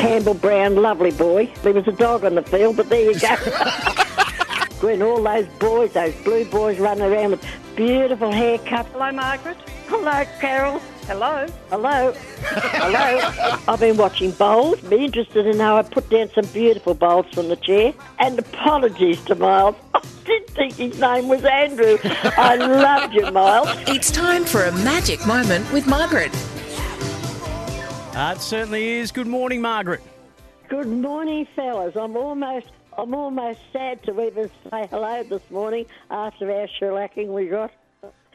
Campbell Brown, lovely boy. There was a dog on the field, but there you go. when all those boys, those blue boys running around with beautiful haircuts. Hello, Margaret. Hello, Carol. Hello. Hello. Hello. I've been watching bowls. Be interested to know I put down some beautiful bowls from the chair. And apologies to Miles. I did think his name was Andrew. I loved you, Miles. It's time for a magic moment with Margaret. Uh, it certainly is. Good morning, Margaret. Good morning, fellas. I'm almost I'm almost sad to even say hello this morning after our shellacking we got.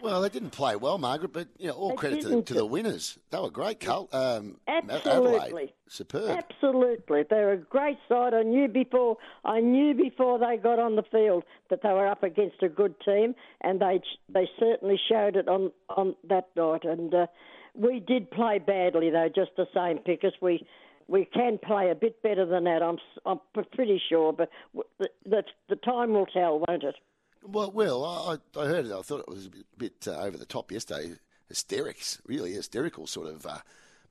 Well, they didn't play well, Margaret, but you know, all They credit to the, to the winners. They were great, Carl. Um, Absolutely. Adelaide, superb. Absolutely, they're a great side. I knew before. I knew before they got on the field that they were up against a good team, and they they certainly showed it on on that night. And uh, we did play badly, though. Just the same, Pickers. We we can play a bit better than that. I'm I'm pretty sure, but the, the the time will tell, won't it? Well, Will, I, I heard it. I thought it was a bit, bit uh, over the top yesterday. Hysterics, really hysterical sort of uh,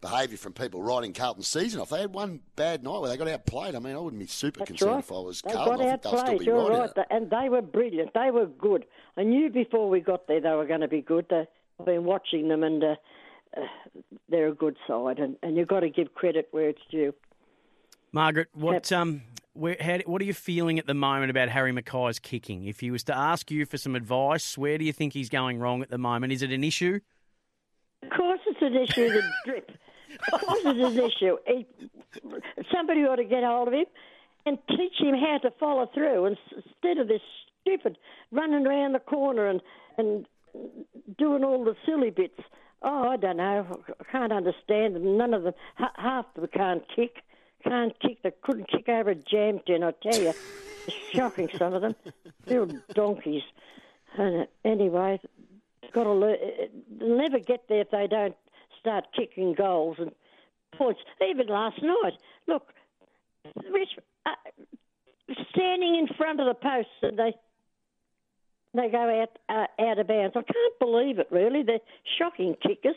behaviour from people writing Carlton's season off. They had one bad night where they got outplayed. I mean, I wouldn't be super That's concerned right. if I was they Carlton. got I think they'll still outplayed. be You're right. and they were brilliant. They were good. I knew before we got there they were going to be good. I've been watching them, and uh, they're a good side. And, and you've got to give credit where it's due. Margaret, what um, where, how, what are you feeling at the moment about Harry McKay's kicking? If he was to ask you for some advice, where do you think he's going wrong at the moment? Is it an issue? Of course, it's an issue. The drip. Of course, it's an issue. He, somebody ought to get hold of him and teach him how to follow through instead of this stupid running around the corner and and doing all the silly bits. Oh, I don't know. I can't understand them. None of them. ha- Half of them can't kick. Can't kick. They couldn't kick over a jam tin. I tell you, shocking. Some of them. They're donkeys. And uh, anyway, got to learn. They'll never get there if they don't start kicking goals and points. Even last night, look, Rich, uh, standing in front of the post, and they they go out uh, out of bounds. I can't believe it. Really, they're shocking kickers.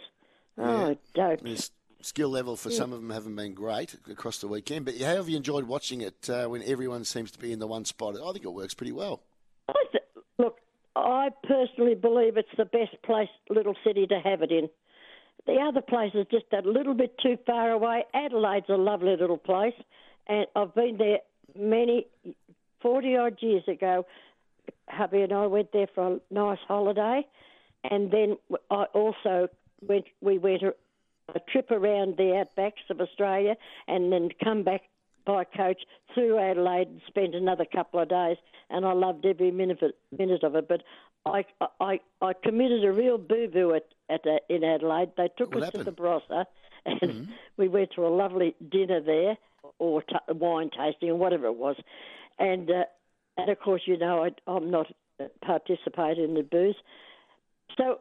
Oh, dope. The s- skill level for some of them haven't been great across the weekend. But how have you enjoyed watching it uh, when everyone seems to be in the one spot? I think it works pretty well. I th- look, I personally believe it's the best place, little city, to have it in. The other place is just a little bit too far away. Adelaide's a lovely little place, and I've been there many, 40 odd years ago. Hubby and I went there for a nice holiday, and then I also went. We went a, a trip around the outbacks of Australia, and then come back by coach through Adelaide and spent another couple of days, and I loved every minute of it. Minute of it. But I, I, I committed a real boo boo at, at uh, in Adelaide. They took What us to the Barossa, and we went to a lovely dinner there, or t- wine tasting, or whatever it was, and uh, and of course you know I, I'm not participating in the booze, so.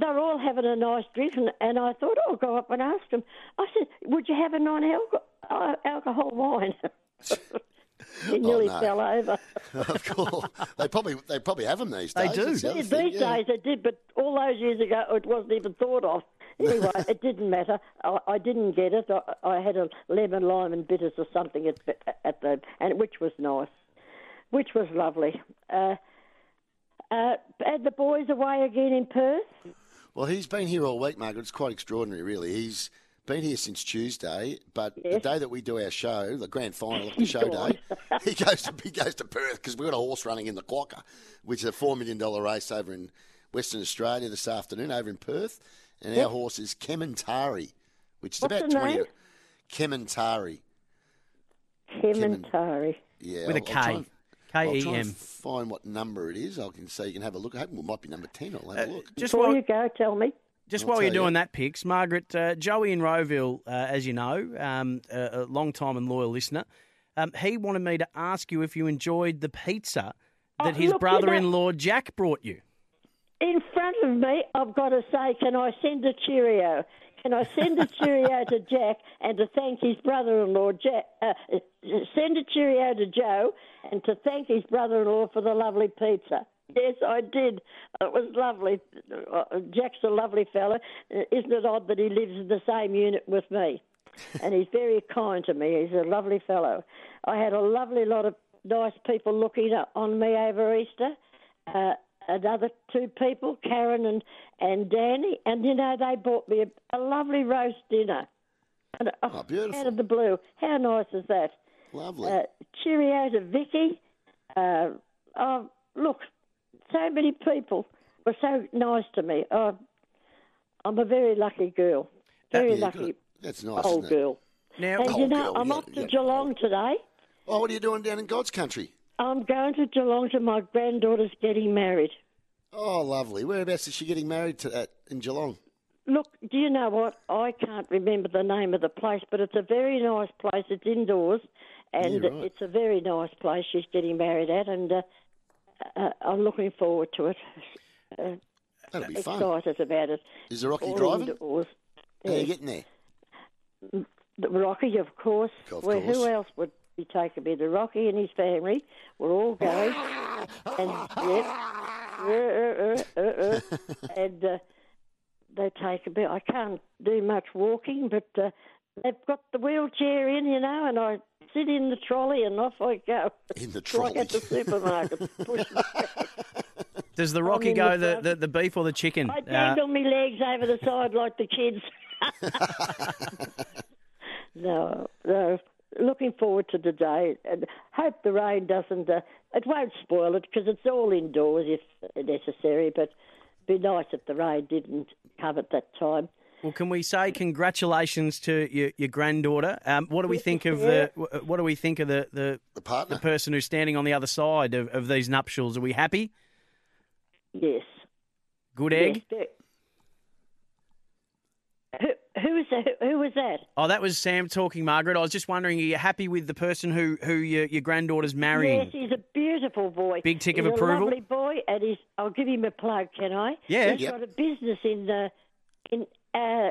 They're all having a nice drink, and, and I thought, oh, I'll go up and ask them. I said, "Would you have a non-alcohol uh, wine?" he oh, nearly no. fell over. of course, they probably they probably have them these days. They do. That's the other Yeah, thing, these yeah. days they did, but all those years ago it wasn't even thought of. Anyway, it didn't matter. I, I didn't get it. I, I had a lemon, lime, and bitters or something at at the and which was nice, which was lovely. Uh, uh, and the boys away again in Perth. Well, he's been here all week, Margaret. It's quite extraordinary, really. He's been here since Tuesday, but the day that we do our show, the grand final of the show day, he goes to he goes to Perth because we've got a horse running in the Quokka, which is a four million dollar race over in Western Australia this afternoon, over in Perth, and our horse is Kementari, which is What's about twenty. name? Kementari, Kementari. yeah, With a I'll- I'll try K. and- K I'll E try and M. find what number it is. I can so you can have a look. I hope it might be number ten. I'll have a look. Just Before while, you go, tell me. Just I'll while you're tell you. doing that, Pix, Margaret, uh, Joey in Rowville, uh, as you know, um, a, a long time and loyal listener, um, he wanted me to ask you if you enjoyed the pizza that Oh, his look, brother-in-law Jack brought you. In front of me, I've got to say, can I send a cheerio? Can I send a cheerio to Jack and to thank his brother-in-law, Jack? Uh, send a cheerio to Joe and to thank his brother-in-law for the lovely pizza. Yes, I did. It was lovely. Uh, Jack's a lovely fella. Uh, Isn't it odd that he lives in the same unit with me? And he's very kind to me. He's a lovely fellow. I had a lovely lot of nice people looking on me over Easter. Uh, another two people, Karen and, and Danny, and you know they bought me a, a lovely roast dinner. And, Oh, beautiful. Out of the blue, how nice is that? Lovely. Uh, cheerio to Vicky. Uh, oh, look, so many people were so nice to me. Oh, I'm a very lucky girl, very Yeah, lucky good. That's nice. old isn't girl. Now, And Old you know, girl, I'm yeah, off to yeah. Geelong today. Oh, what are you doing down in God's country? I'm going to Geelong to my granddaughter's getting married. Oh, lovely. Whereabouts is she getting married to at in Geelong? Look, do you know what? I can't remember the name of the place, but it's a very nice place. It's indoors, and Yeah, right. it's a very nice place she's getting married at, and uh, uh, I'm looking forward to it. Uh, That'll be fun. excited about it. Is the Rocky All driving? indoors. How are you getting there? The Rocky, of course. Of well, course. who else would be taking me? The Rocky and his family. We're all going. and yep. Uh, uh, uh, uh, uh. and uh, they take a bit. I can't do much walking, but uh, they've got the wheelchair in, you know, and I sit in the trolley and off I go. In the It's like trolley. at the supermarket. Does the Rocky go the the, the, the beef or the chicken? I Uh, dangle my legs over the side like the kids. no, no. Looking forward to the day and hope the rain doesn't. Uh, it won't spoil it because it's all indoors if necessary. But it'd be nice if the rain didn't come at that time. well, can we say congratulations to your, your granddaughter? Um, what do we think of the what do we think of the, the, The partner. the person who's standing on the other side of, of these nuptials? Are we happy? Yes. Good egg. Yes. Who, who is that? Who, who was that? Oh, that was Sam talking, Margaret. I was just wondering, are you happy with the person who, who your, your granddaughter's marrying? Yes, he's a beautiful boy. Big tick he's of approval? A lovely boy, and he's. I'll give him a plug, can I? Yeah. He's Yep. got a business in uh, in uh,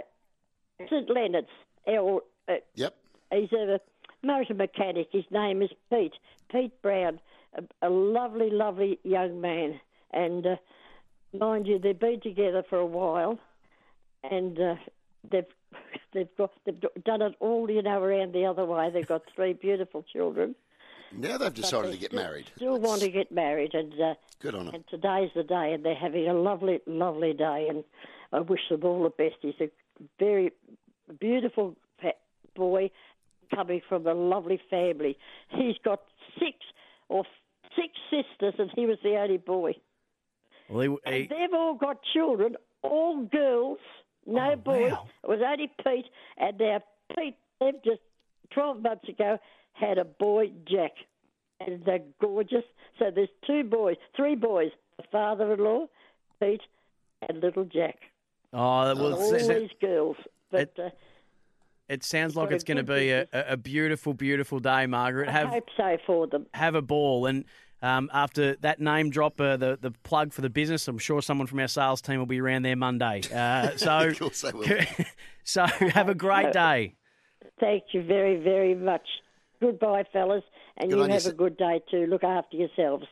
St Leonard's. Or, uh, Yep. he's a motor mechanic. His name is Pete. Pete Brown. A, a lovely, lovely young man. And uh, mind you, they've been together for a while, and uh, they've they've got they've done it all, you know, around the other way. They've got three beautiful children. Now they've decided They to get still- married. Still want to get married, and uh, Good on them. and today's the day, and they're having a lovely, lovely day, and I wish them all the best. He's a very beautiful boy coming from a lovely family. He's got six or six sisters, and he was the only boy. Well, he, And he, they've all got children, all girls, no Oh, boys. wow. It was only Pete, and now Pete, they've just 12 months ago had a boy, Jack. And they're gorgeous. So there's two boys, three boys, a father in law, Pete, and little Jack. oh, well, All it's- these girls. But uh, it sounds like it's going to be a, a a beautiful, beautiful day, Margaret. I Have hope so for them. have a ball. And um, after that name drop, uh, the the plug for the business, I'm sure someone from our sales team will be around there Monday. Uh, so, Of course they will. so have a great day. Thank you very, very much. Goodbye, fellas. And Good you on you, have a good day too. Look after yourselves.